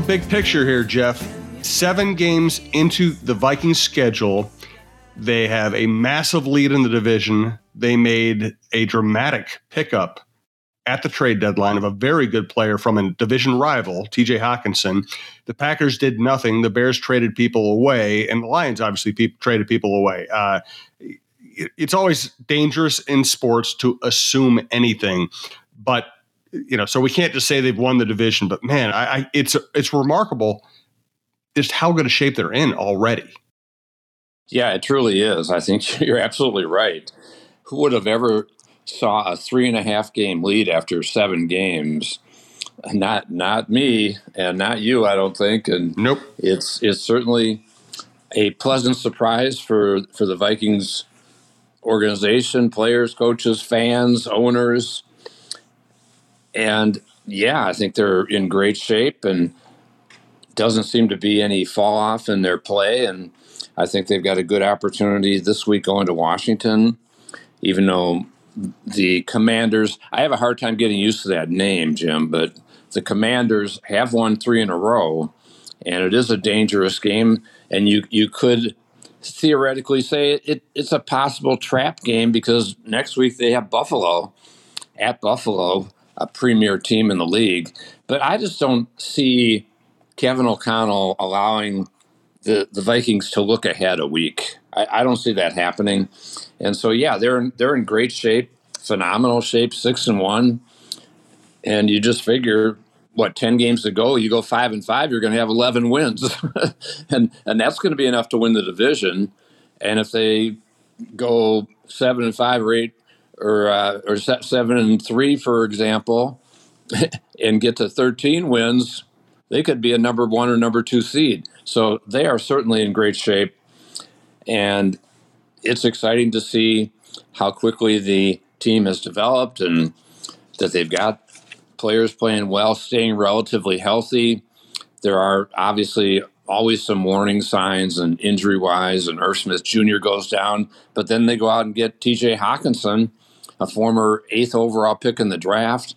Big picture here, Jeff. Seven games into the Vikings schedule. They have a massive lead in the division. They made a dramatic pickup at the trade deadline of a very good player from a division rival, TJ Hockenson. The Packers did nothing. The Bears traded people away, and the Lions obviously pe- traded people away. Uh, it- it's always dangerous in sports to assume anything, but you know, so we can't just say they've won the division. But man, I, I it's it's remarkable just how good a shape they're in already. Yeah, it truly is. I think you're absolutely right. Who would have ever saw a three and a half game lead after seven games? Not not me and not you, I don't think. And Nope. it's it's certainly a pleasant surprise for for the Vikings organization, players, coaches, fans, owners. And yeah, I think they're in great shape and doesn't seem to be any fall off in their play and I think they've got a good opportunity this week going to Washington, even though the Commanders, I have a hard time getting used to that name, Jim, but the Commanders have won three in a row, and it is a dangerous game. And you, you could theoretically say it, it's a possible trap game because next week they have Buffalo at Buffalo, a premier team in the league. But I just don't see Kevin O'Connell allowing the, the Vikings to look ahead a week. I, I don't see that happening. And so yeah, they're in, they're in great shape, phenomenal shape, six and one. And you just figure what ten games to go, you go five and five, you're going to have eleven wins, and and that's going to be enough to win the division. And if they go seven and five or eight or uh, or se- seven and three, for example, and get to thirteen wins, they could be a number one or number two seed. So they are certainly in great shape, and it's exciting to see how quickly the team has developed and that they've got players playing well, staying relatively healthy. There are obviously always some warning signs and injury wise, and Irv Smith Jr. goes down, but then they go out and get TJ Hockenson, a former eighth overall pick in the draft.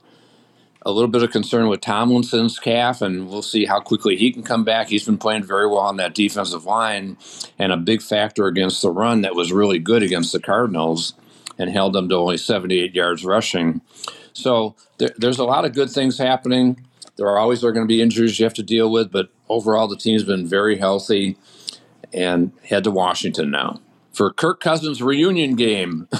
A little bit of concern with Tomlinson's calf, and we'll see how quickly he can come back. He's been playing very well on that defensive line and a big factor against the run that was really good against the Cardinals and held them to only 78 yards rushing. So there, there's a lot of good things happening. There are always are going to be injuries you have to deal with, but overall the team's been very healthy and head to Washington now for Kirk Cousins reunion game.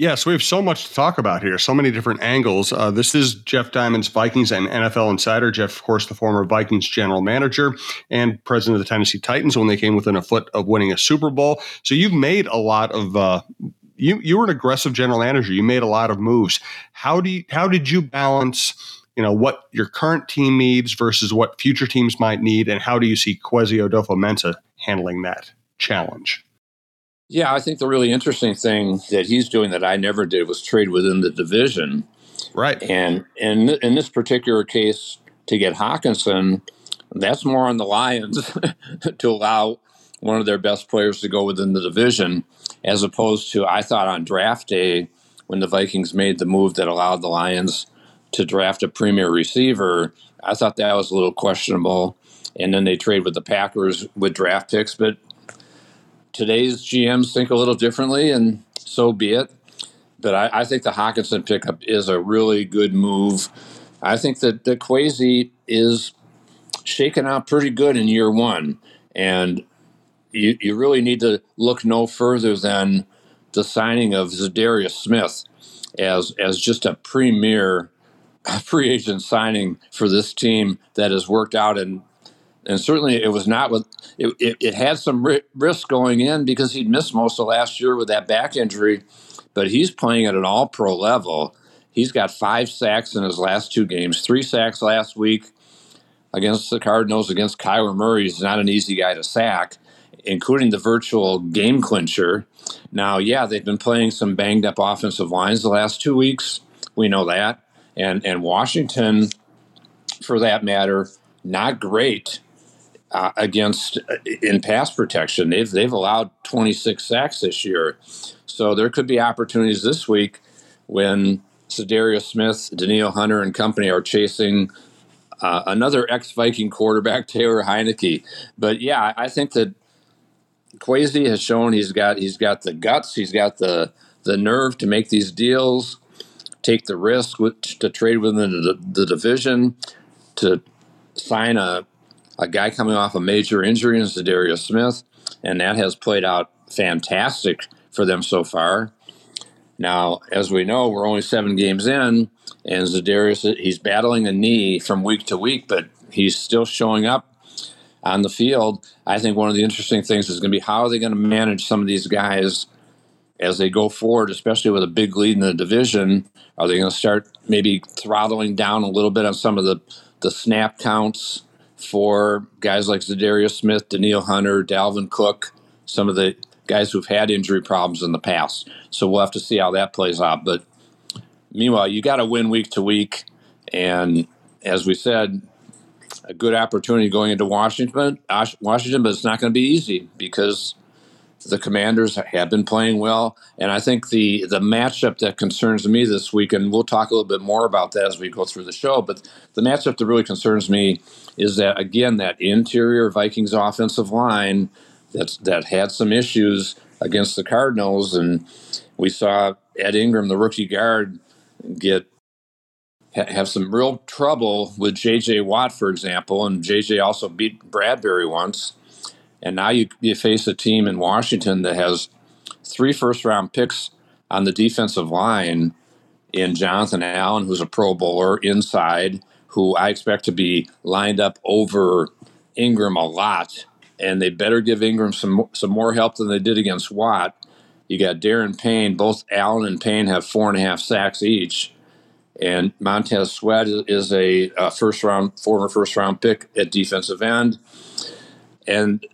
Yes, we have so much to talk about here, so many different angles. Uh, this is Jeff Diamond's Vikings and NFL Insider. Jeff, of course, the former Vikings general manager and president of the Tennessee Titans when they came within a foot of winning a Super Bowl. So you've made a lot of. Uh, you you were an aggressive general manager. You made a lot of moves. How do you, how did you balance? You know what your current team needs versus what future teams might need, and how do you see Kwesi Adofo-Mensah handling that challenge? Yeah, I think the really interesting thing that he's doing that I never did was trade within the division. Right. And in in this particular case, to get Hockenson, that's more on the Lions to allow one of their best players to go within the division, as opposed to I thought on draft day when the Vikings made the move that allowed the Lions to draft a premier receiver. I thought that was a little questionable. And then they trade with the Packers with draft picks, but today's GMs think a little differently, and so be it. But I, I think the Hockenson pickup is a really good move. I think that the Kwesi is shaken out pretty good in year one, and you, you really need to look no further than the signing of Za'Darius Smith. as as just a premier free agent signing for this team that has worked out and and certainly it was not with it, it, it had some ri- risk going in because he'd missed most of last year with that back injury but he's playing at an all pro level. He's got five sacks in his last two games three sacks last week against the cardinals against kyler murray. He's not an easy guy to sack including the virtual game clincher. Now yeah they've been playing some banged up offensive lines the last two weeks. We know that. And and washington for that matter not great uh, against uh, in pass protection. They've they've allowed 26 sacks this year, so there could be opportunities this week when Za'Darius Smith, Danielle Hunter, and company are chasing uh, another ex-Viking quarterback, Taylor Heinicke. But yeah, I think that Kwesi has shown he's got he's got the guts, he's got the the nerve to make these deals, take the risk with, to trade within the, the division, to sign a a guy coming off a major injury in Za'Darius Smith, and that has played out fantastic for them so far. Now, as we know, we're only seven games in, and Za'Darius he's battling a knee from week to week, but he's still showing up on the field. I think one of the interesting things is going to be how are they going to manage some of these guys as they go forward, especially with a big lead in the division. Are they going to start maybe throttling down a little bit on some of the the snap counts? For guys like Za'Darius Smith, Danielle Hunter, Dalvin Cook, some of the guys who've had injury problems in the past. So we'll have to see how that plays out. But meanwhile, you got to win week to week. And as we said, a good opportunity going into Washington, Washington, but it's not going to be easy because the Commanders have been playing well, and I think the the matchup that concerns me this week, and we'll talk a little bit more about that as we go through the show. But the matchup that really concerns me is that again that interior Vikings offensive line that's that had some issues against the Cardinals, and we saw Ed Ingram, the rookie guard, get have some real trouble with J.J. Watt, for example, and J.J. also beat Bradbury once. And now you, you face a team in Washington that has three first round picks on the defensive line in Jonathan Allen, who's a Pro Bowler inside, who I expect to be lined up over Ingram a lot. And they better give Ingram some some more help than they did against Watt. You got Daron Payne. Both Allen and Payne have four and a half sacks each. And Montez Sweat is a, a first round, former first round pick at defensive end. And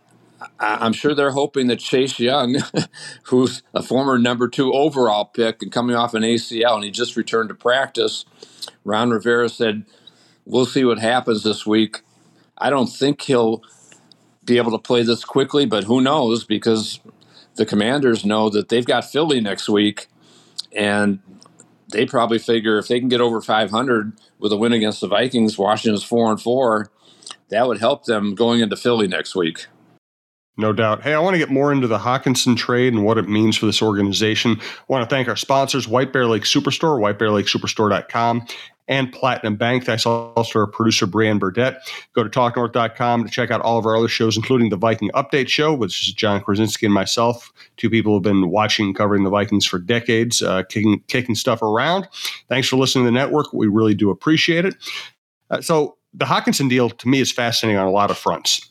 I'm sure they're hoping that Chase Young, who's a former number two overall pick and coming off an ACL, and he just returned to practice. Ron Rivera said, We'll see what happens this week. I don't think he'll be able to play this quickly, but who knows? Because the commanders know that they've got Philly next week, and they probably figure if they can get over 500 with a win against the Vikings, Washington's four and four, that would help them going into Philly next week. No doubt. Hey, I want to get more into the Hockenson trade and what it means for this organization. I want to thank our sponsors, White Bear Lake Superstore, whitebearlakesuperstore.com, and Platinum Bank. Thanks also to our producer, Brian Burdett. Go to talknorth.com to check out all of our other shows, including the Viking Update Show, which is John Krasinski and myself, two people who have been watching covering the Vikings for decades, uh, kicking, kicking stuff around. Thanks for listening to the network. We really do appreciate it. Uh, so, the Hockenson deal to me is fascinating on a lot of fronts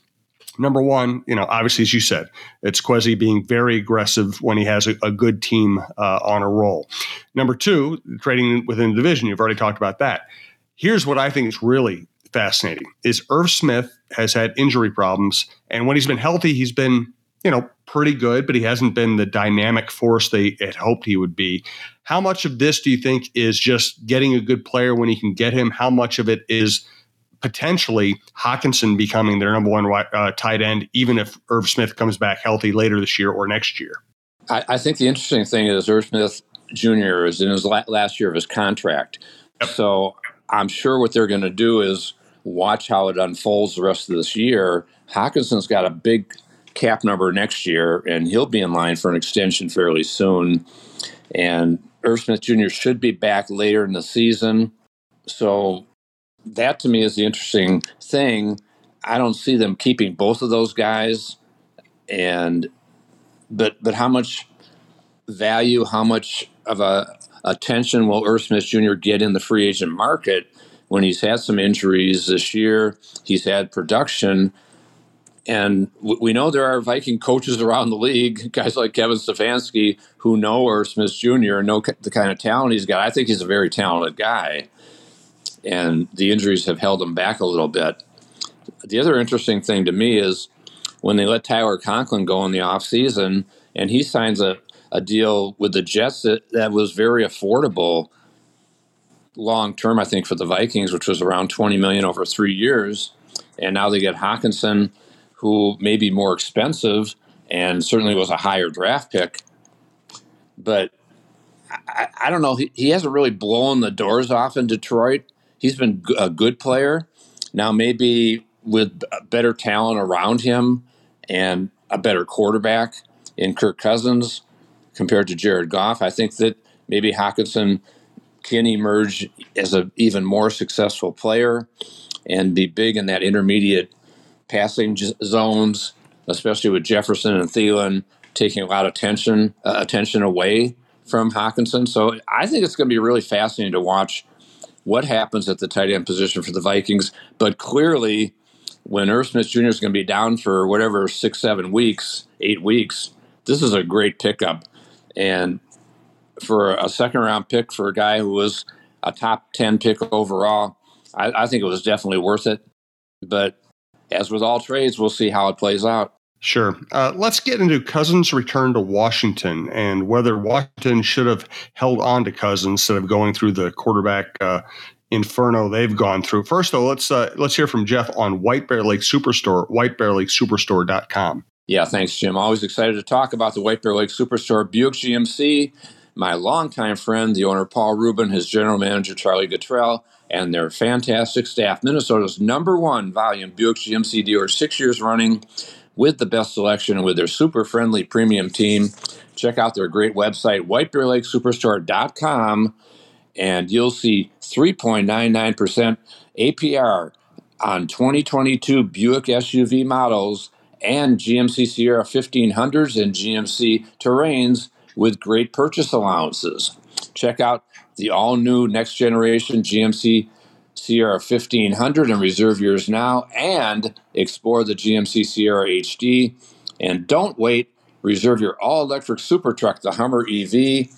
number one, you know, obviously, as you said, it's Kwesi being very aggressive when he has a, a good team uh, on a roll. Number two, trading within the division. You've already talked about that. Here's what I think is really fascinating: is Irv Smith has had injury problems, and when he's been healthy, he's been you know pretty good, but he hasn't been the dynamic force they had hoped he would be. How much of this do you think is just getting a good player when he can get him? How much of it is potentially Hockenson becoming their number one uh, tight end, even if Irv Smith comes back healthy later this year or next year. I, I think the interesting thing is Irv Smith Jr. is in his la- last year of his contract. Yep. So I'm sure what they're going to do is watch how it unfolds the rest of this year. Hockenson's got a big cap number next year, and he'll be in line for an extension fairly soon. And Irv Smith Jr. should be back later in the season. So that to me is the interesting thing. I don't see them keeping both of those guys, and but but how much value, how much of a attention will Irv Smith Jr. get in the free agent market when he's had some injuries this year? He's had production. And we know there are Viking coaches around the league, guys like Kevin Stefanski, who know Irv Smith Jr. and know the kind of talent he's got. I think he's a very talented guy. And the injuries have held him back a little bit. The other interesting thing to me is when they let Tyler Conklin go in the offseason and he signs a, a deal with the Jets that, that was very affordable long term, I think, for the Vikings, which was around 20 million over three years. And now they get Hockenson, who may be more expensive and certainly was a higher draft pick. But I, I don't know. He, he hasn't really blown the doors off in Detroit. He's been a good player. Now, maybe with better talent around him and a better quarterback in Kirk Cousins compared to Jared Goff, I think that maybe Hockenson can emerge as an even more successful player and be big in that intermediate passing zones, especially with Jefferson and Thielen taking a lot of attention uh, attention away from Hockenson. So I think it's going to be really fascinating to watch what happens at the tight end position for the Vikings. But clearly, when Irv Smith Jr. is going to be down for whatever six, seven weeks, eight weeks, this is a great pickup. And for a second round pick for a guy who was a top 10 pick overall, I, I think it was definitely worth it. But as with all trades, we'll see how it plays out. Sure. Uh, let's get into Cousins' return to Washington and whether Washington should have held on to Cousins instead of going through the quarterback uh, inferno they've gone through. First, though, let's uh, let's hear from Jeff on White Bear Lake Superstore, whitebearlakesuperstore.com. Yeah, thanks, Jim. Always excited to talk about the White Bear Lake Superstore Buick GMC. My longtime friend, the owner Paul Rubin, his general manager Charlie Guttrell, and their fantastic staff. Minnesota's number one volume Buick GMC dealer, six years running with the best selection and with their super friendly premium team. Check out their great website, whitebearlakesuperstore.com, and you'll see 3.99% APR on 2022 Buick SUV models and GMC Sierra 1500s and GMC Terrains with great purchase allowances. Check out the all new next generation GMC Sierra 1500 and reserve yours now, and explore the GMC Sierra HD. And don't wait, reserve your all electric super truck, the Hummer EV.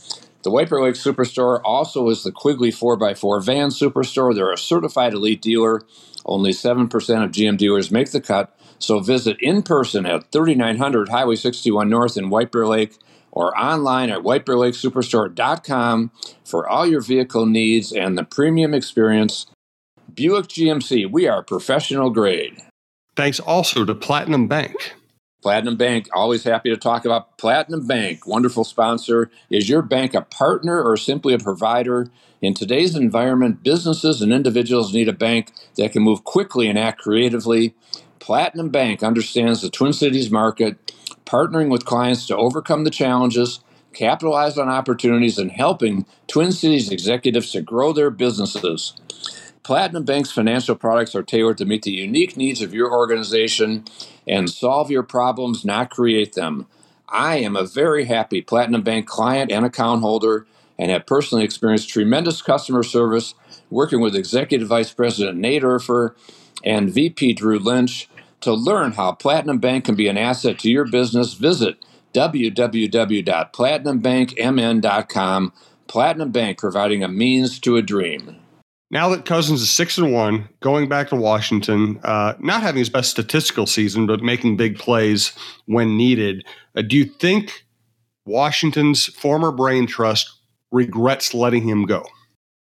The Bear Lake Superstore also is the Quigley 4x4 van superstore. They're a certified elite dealer. Only 7% of GM dealers make the cut. So visit in person at 3900 Highway 61 North in White Bear Lake or online at whitebearlakesuperstore.com for all your vehicle needs and the premium experience Buick GMC, we are professional grade. Thanks also to Platinum Bank. Platinum Bank, always happy to talk about Platinum Bank, wonderful sponsor. Is your bank a partner or simply a provider? In today's environment, businesses and individuals need a bank that can move quickly and act creatively. Platinum Bank understands the Twin Cities market, partnering with clients to overcome the challenges, capitalize on opportunities, and helping Twin Cities executives to grow their businesses. Platinum Bank's financial products are tailored to meet the unique needs of your organization and solve your problems, not create them. I am a very happy Platinum Bank client and account holder and have personally experienced tremendous customer service working with Executive Vice President Nate Urfer and VP Drew Lynch. To learn how Platinum Bank can be an asset to your business, visit www.platinumbankmn.com. Platinum Bank providing a means to a dream. Now that Cousins is six and one, going back to Washington, uh, not having his best statistical season, but making big plays when needed, uh, do you think Washington's former brain trust regrets letting him go?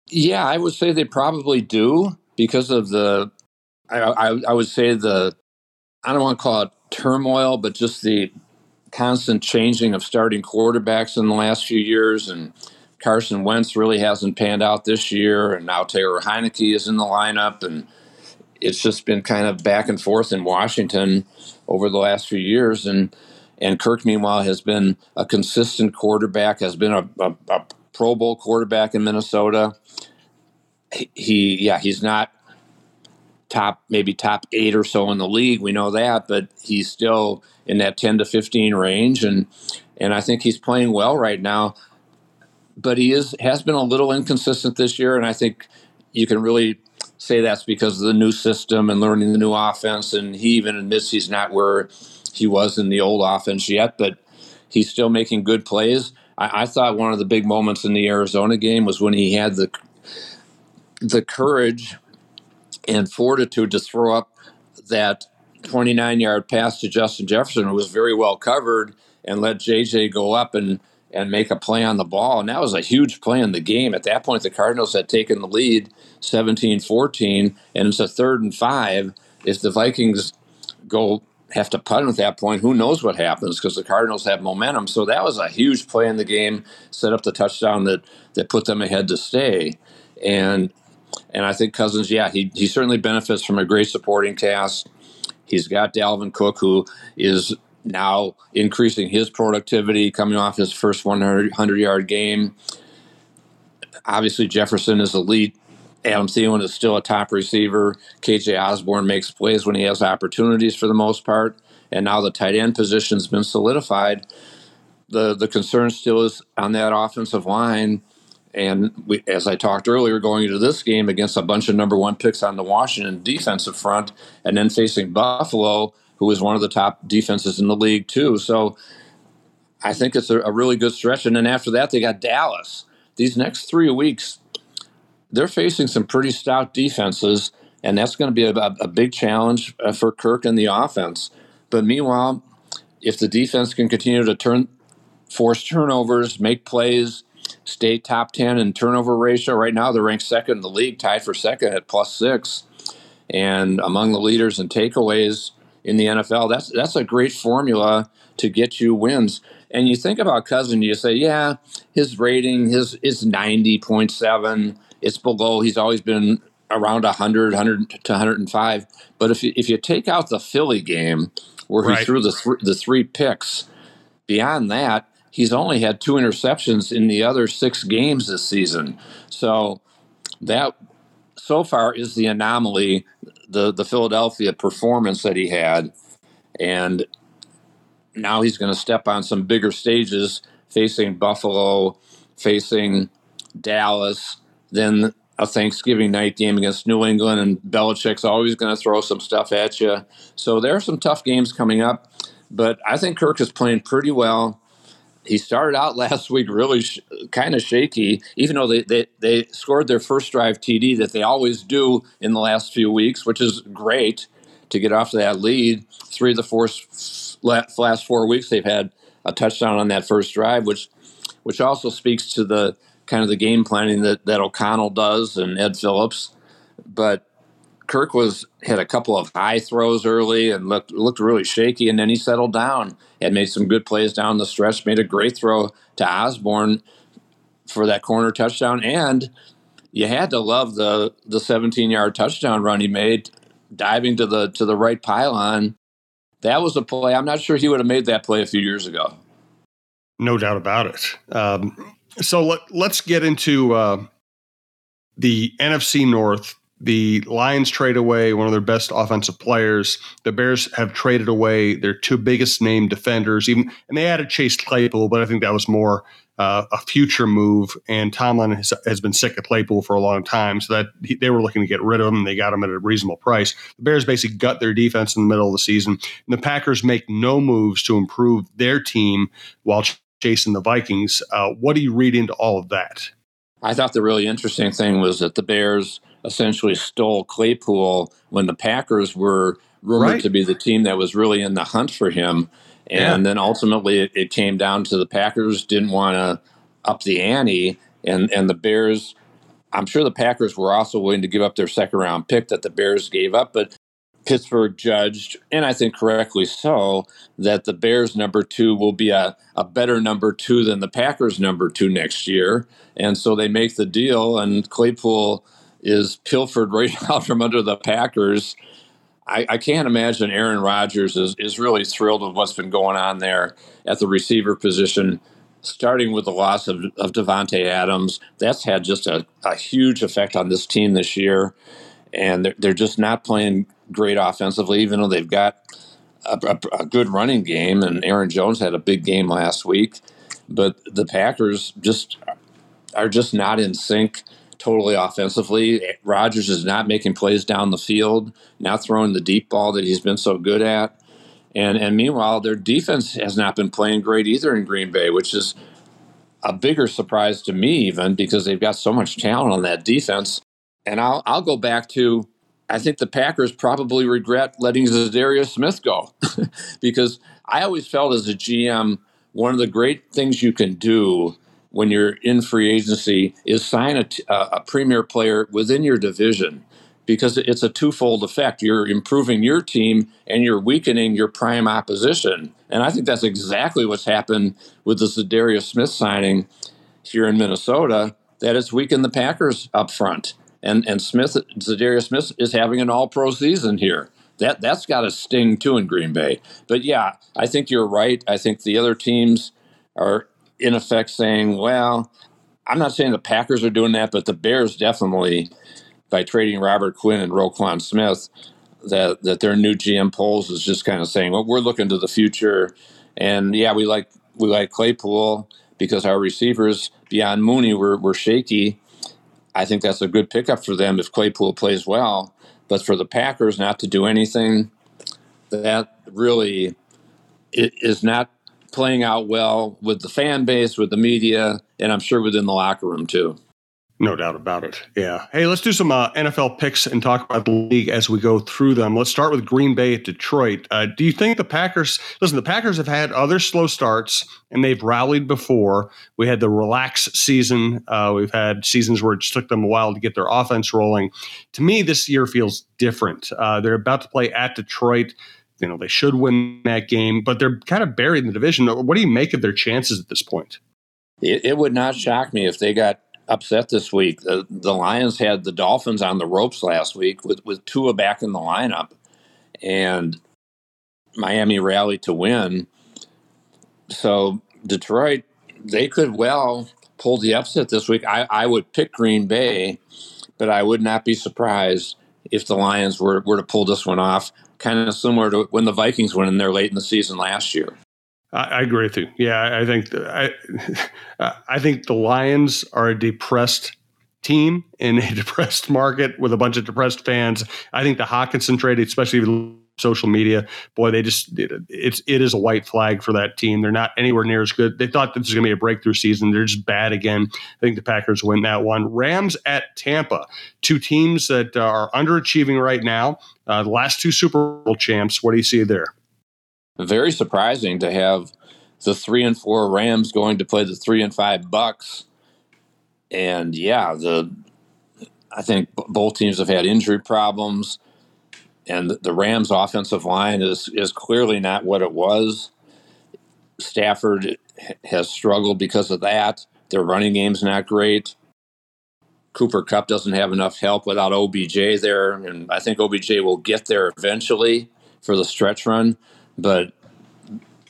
Yeah, I would say they probably do because of the. I, I, I would say the. I don't want to call it turmoil, but just the constant changing of starting quarterbacks in the last few years and Carson Wentz really hasn't panned out this year, and now Taylor Heinicke is in the lineup, and it's just been kind of back and forth in Washington over the last few years, and and Kirk meanwhile has been a consistent quarterback, has been a, a, a Pro Bowl quarterback in Minnesota. He, yeah, he's not top maybe top eight or so in the league. We know that, but he's still in that ten to fifteen range, and and I think he's playing well right now but he is has been a little inconsistent this year, and I think you can really say that's because of the new system and learning the new offense. And he even admits he's not where he was in the old offense yet, but he's still making good plays. I, I thought one of the big moments in the Arizona game was when he had the the courage and fortitude to throw up that 29 yard pass to Justin Jefferson. who was very well covered and let JJ go up and and make a play on the ball. And that was a huge play in the game. At that point, the Cardinals had taken the lead 17 14, and it's a third and five. If the Vikings go have to punt at that point, who knows what happens because the Cardinals have momentum. So that was a huge play in the game, set up the touchdown that, that put them ahead to stay. And and I think Cousins, yeah, he, he certainly benefits from a great supporting cast. He's got Dalvin Cook, who is now increasing his productivity coming off his first 100 yard game. Obviously, Jefferson is elite. Adam Thielen is still a top receiver. KJ Osborn makes plays when he has opportunities for the most part. And now the tight end position's been solidified. The the concern still is on that offensive line. And we, as I talked earlier, going into this game against a bunch of number one picks on the Washington defensive front, and then facing Buffalo, who is one of the top defenses in the league too. So I think it's a, a really good stretch. And then after that, they got Dallas. These next three weeks, they're facing some pretty stout defenses, and that's going to be a, a big challenge uh, for Kirk and the offense. But meanwhile, if the defense can continue to turn, force turnovers, make plays, stay top 10 in turnover ratio. Right now, they're ranked second in the league, tied for second at plus six, and among the leaders in takeaways in the NFL. That's that's a great formula to get you wins. And you think about Cousin, you say, yeah, his rating his is 90.7. It's below. He's always been around 100, 100 to 105. But if you, if you take out the Philly game where Right. he threw the th- the three picks, beyond that, he's only had two interceptions in the other six games this season. So that so far is the anomaly, the the Philadelphia performance that he had, and now he's going to step on some bigger stages, facing Buffalo, facing Dallas, then a Thanksgiving night game against New England, and Belichick's always going to throw some stuff at you. So there are some tough games coming up, but I think Kirk is playing pretty well. He started out last week really sh- kind of shaky, even though they, they, they scored their first drive TD that they always do in the last few weeks, which is great to get off that lead. Three of the four, last four weeks, they've had a touchdown on that first drive, which which also speaks to the kind of the game planning that, that O'Connell does and Wes Phillips. But Kirk was had a couple of high throws early and looked looked really shaky, and then he settled down and made some good plays down the stretch. Made a great throw to Osborn for that corner touchdown, and you had to love the the 17 yard touchdown run he made, diving to the to the right pylon. That was a play. I'm not sure he would have made that play a few years ago. No doubt about it. Um, so let, let's get into uh, the NFC North. The Lions trade away one of their best offensive players. The Bears have traded away their two biggest name defenders, even and they added Chase Claypool, but I think that was more uh, a future move. And Tomlin has, has been sick of Claypool for a long time, so that he, they were looking to get rid of him. They got him at a reasonable price. The Bears basically gut their defense in the middle of the season, and the Packers make no moves to improve their team while ch- chasing the Vikings. Uh, what do you read into all of that? I thought the really interesting thing was that the Bears essentially stole Claypool when the Packers were rumored Right. to be the team that was really in the hunt for him. And then ultimately it, it came down to the Packers didn't want to up the ante and, and the Bears I'm sure the Packers were also willing to give up their second round pick that the Bears gave up, but Pittsburgh judged, and I think correctly so, that the Bears number two will be a, a better number two than the Packers number two next year. And so they make the deal, and Claypool is pilfered right out from under the Packers. I, I can't imagine Aaron Rodgers is, is really thrilled with what's been going on there at the receiver position, starting with the loss of, of Davante Adams. That's had just a, a huge effect on this team this year. And they're, they're just not playing great offensively, even though they've got a, a, a good running game. And Aaron Jones had a big game last week. But the Packers just are just not in sync totally offensively. Rodgers is not making plays down the field, not throwing the deep ball that he's been so good at. And and meanwhile, their defense has not been playing great either in Green Bay, which is a bigger surprise to me even because they've got so much talent on that defense. And I'll I'll go back to I think the Packers probably regret letting Za'Darius Smith go because I always felt as a GM one of the great things you can do when you're in free agency is sign uh, a premier player within your division because it's a twofold effect. You're improving your team and you're weakening your prime opposition. And I think that's exactly what's happened with the Za'Darius Smith signing here in Minnesota, that it's weakened the Packers up front. And and Smith Za'Darius Smith is having an all pro season here. That that's got a sting too in Green Bay. But yeah, I think you're right. I think the other teams are in effect saying, well, I'm not saying the Packers are doing that, but the Bears definitely, by trading Robert Quinn and Roquan Smith, that that their new GM Poles is just kind of saying, well, we're looking to the future, and yeah, we like we like Claypool because our receivers beyond Mooney were were shaky. I think that's a good pickup for them if Claypool plays well. But for the Packers not to do anything, that really is not playing out well with the fan base, with the media, and I'm sure within the locker room too. No doubt about it. Yeah. Hey, let's do some uh, NFL picks and talk about the league as we go through them. Let's start with Green Bay at Detroit. Uh, do you think the Packers, listen, the Packers have had other slow starts and they've rallied before. We had the relax season. Uh, we've had seasons where it just took them a while to get their offense rolling. To me, this year feels different. Uh, they're about to play at Detroit you know they should win that game, but they're kind of buried in the division. What do you make of their chances at this point? It, it would not shock me if they got upset this week. The, the, Lions had the Dolphins on the ropes last week with with Tua back in the lineup, and Miami rallied to win. So Detroit, they could well pull the upset this week. I, I would pick Green Bay, but I would not be surprised if the Lions were, were to pull this one off kind of similar to when the Vikings went in there late in the season last year. I, agree with you. Yeah, I think I, I think the Lions are a depressed team in a depressed market with a bunch of depressed fans. I think the Hockenson trade, especially social media, boy, they just it, it's it is a white flag for that team. They're not anywhere near as good. They thought this was going to be a breakthrough season. They're just bad again. I think the Packers win that one. Rams at Tampa, two teams that are underachieving right now. Uh, the last two Super Bowl champs. What do you see there? Very surprising to have the three and four Rams going to play the three and five Bucks. And yeah, the I think both teams have had injury problems and the Rams' offensive line is is clearly not what it was. Stafford has struggled because of that. Their running game's not great. Cooper Kupp doesn't have enough help without OBJ there, and I think OBJ will get there eventually for the stretch run. But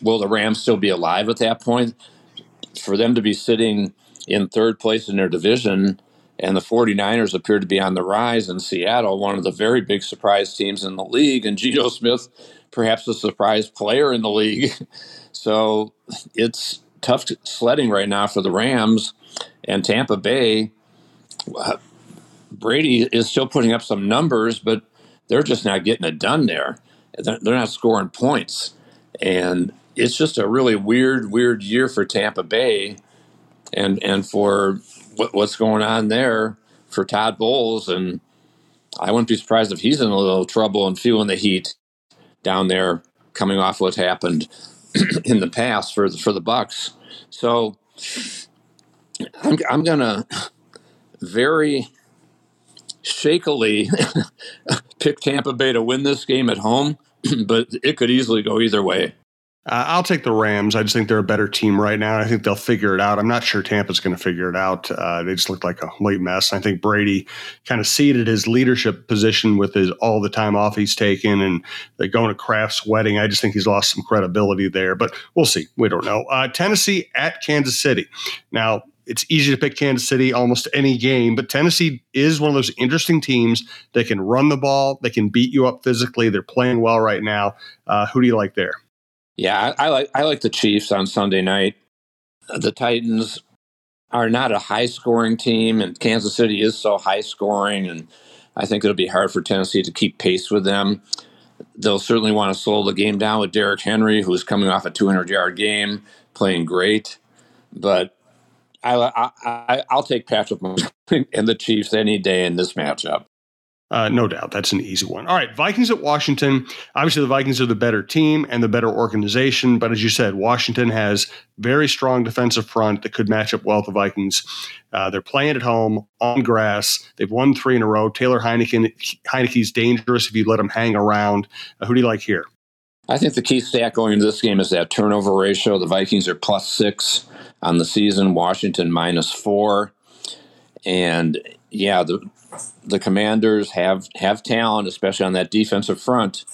will the Rams still be alive at that point? For them to be sitting in third place in their division and the 49ers appear to be on the rise in Seattle, one of the very big surprise teams in the league. And Geno Smith, perhaps a surprise player in the league. so it's tough sledding right now for the Rams and Tampa Bay. Uh, Brady is still putting up some numbers, but they're just not getting it done there. They're not scoring points. And it's just a really weird, weird year for Tampa Bay and, and for what, what's going on there for Todd Bowles, and I wouldn't be surprised if he's in a little trouble and feeling the heat down there, coming off what happened in the past for the, for the Bucks. So I'm, I'm gonna very shakily pick Tampa Bay to win this game at home, but it could easily go either way. Uh, I'll take the Rams. I just think they're a better team right now. I think they'll figure it out. I'm not sure Tampa's going to figure it out. Uh, they just look like a late mess. I think Brady kind of ceded his leadership position with his all the time off he's taken and they going to Kraft's wedding. I just think he's lost some credibility there, but we'll see. We don't know. Uh, Tennessee at Kansas City. Now, it's easy to pick Kansas City almost any game, but Tennessee is one of those interesting teams. They can run the ball, they can beat you up physically. They're playing well right now. Uh, who do you like there? Yeah, I, I, like I like the Chiefs on Sunday night. The Titans are not a high scoring team, and Kansas City is so high scoring, and I think it'll be hard for Tennessee to keep pace with them. They'll certainly want to slow the game down with Derrick Henry, who's coming off a 200 yard game, playing great. But I, I, I'll take Patrick and the Chiefs any day in this matchup. Uh, no doubt. That's an easy one. All right. Vikings at Washington. Obviously, the Vikings are the better team and the better organization. But as you said, Washington has very strong defensive front that could match up well with the Vikings. Uh, they're playing at home on grass. They've won three in a row. Taylor Heinicke, Heinicke's dangerous if you let him hang around. Uh, who do you like here? I think the key stat going into this game is that turnover ratio. The Vikings are plus six on the season, Washington minus four. And yeah, the the Commanders have have talent, especially on that defensive front.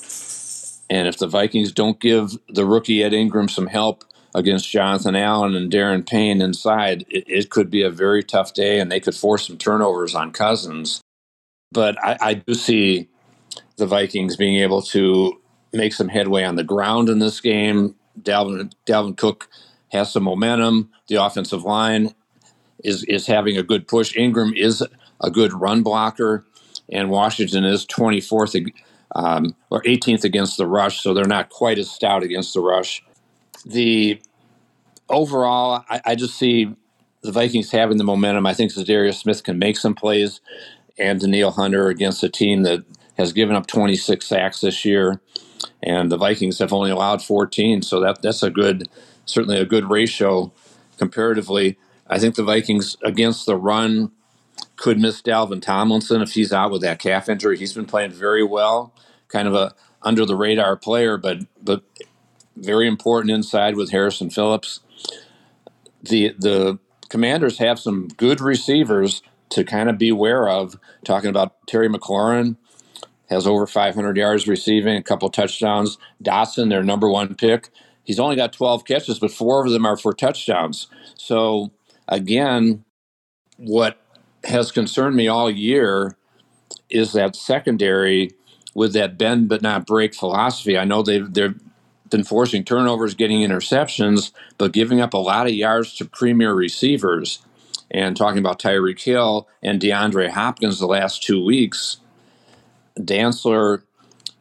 And if the Vikings don't give the rookie Ed Ingram some help against Jonathan Allen and Daron Payne inside, it, it could be a very tough day, and they could force some turnovers on Cousins. But I, I do see the Vikings being able to make some headway on the ground in this game. Dalvin Dalvin Cook has some momentum. The offensive line is is having a good push. Ingram is a good run blocker, and Washington is 24th um, or 18th against the rush, so they're not quite as stout against the rush. The overall, I, I just see the Vikings having the momentum. I think Za'Darius Smith can make some plays, and Danielle Hunter against a team that has given up 26 sacks this year, and the Vikings have only allowed 14, so that that's a good, certainly a good ratio comparatively. I think the Vikings against the run could miss Dalvin Tomlinson if he's out with that calf injury. He's been playing very well, kind of a under the radar player, but but very important inside with Harrison Phillips. The the Commanders have some good receivers to kind of beware of. Talking about Terry McLaurin has over 500 yards receiving, a couple touchdowns. Dotson, their number one pick, he's only got 12 catches, but four of them are for touchdowns. So again, what has concerned me all year is that secondary with that bend but not break philosophy. I know they've they've been forcing turnovers, getting interceptions, but giving up a lot of yards to premier receivers. And talking about Tyreek Hill and DeAndre Hopkins the last two weeks, Dantzler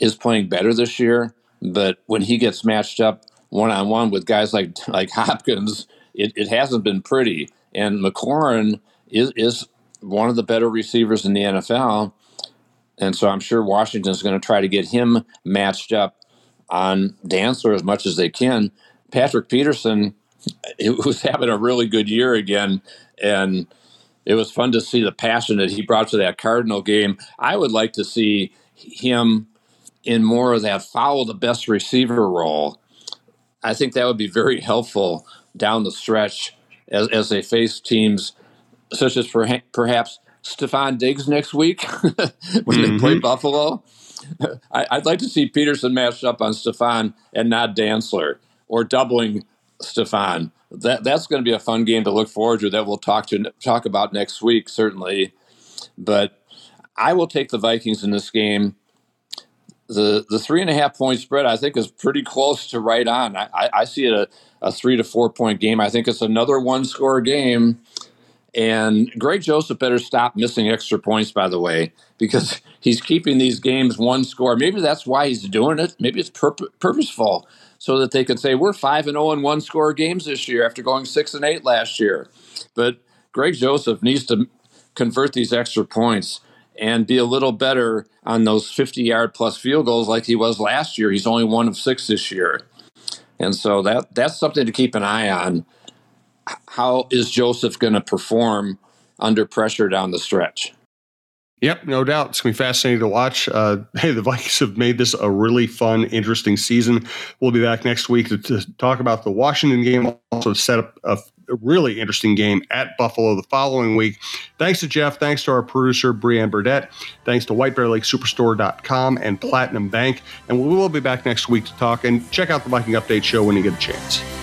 is playing better this year, but when he gets matched up one on one with guys like like Hopkins, it, it hasn't been pretty. And McLaurin is is one of the better receivers in the NFL. And so I'm sure Washington's going to try to get him matched up on Dantzler as much as they can. Patrick Peterson was having a really good year again. And it was fun to see the passion that he brought to that Cardinal game. I would like to see him in more of that follow the best receiver role. I think that would be very helpful down the stretch as, as they face teams such as perha- perhaps Stefon Diggs next week when mm-hmm. they play mm-hmm. Buffalo. I, would like to see Peterson matched up on Stefon and not Dantzler or doubling Stefon. That that's going to be a fun game to look forward to. That we'll talk to talk about next week certainly. But I will take the Vikings in this game. The the three and a half point spread I think is pretty close to right on. I, I, I see it a, a three to four point game. I think it's another one score game. And Greg Joseph better stop missing extra points, by the way, because he's keeping these games one score. Maybe that's why he's doing it. Maybe it's purp- purposeful so that they could say, we're 5 and 0 in one score games this year after going 6 and 8 last year. But Greg Joseph needs to convert these extra points and be a little better on those 50 yard plus field goals like he was last year. He's only one of six this year. And so that that's something to keep an eye on how is Joseph going to perform under pressure down the stretch? Yep, no doubt. It's going to be fascinating to watch. Uh, hey, the Vikings have made this a really fun, interesting season. We'll be back next week to, to talk about the Washington game, also set up a, really interesting game at Buffalo the following week. Thanks to Jeff. Thanks to our producer, Brianne Burdett. Thanks to WhiteBearLakeSuperstore.com and Platinum Bank. And we will be back next week to talk and check out the Viking Update show when you get a chance.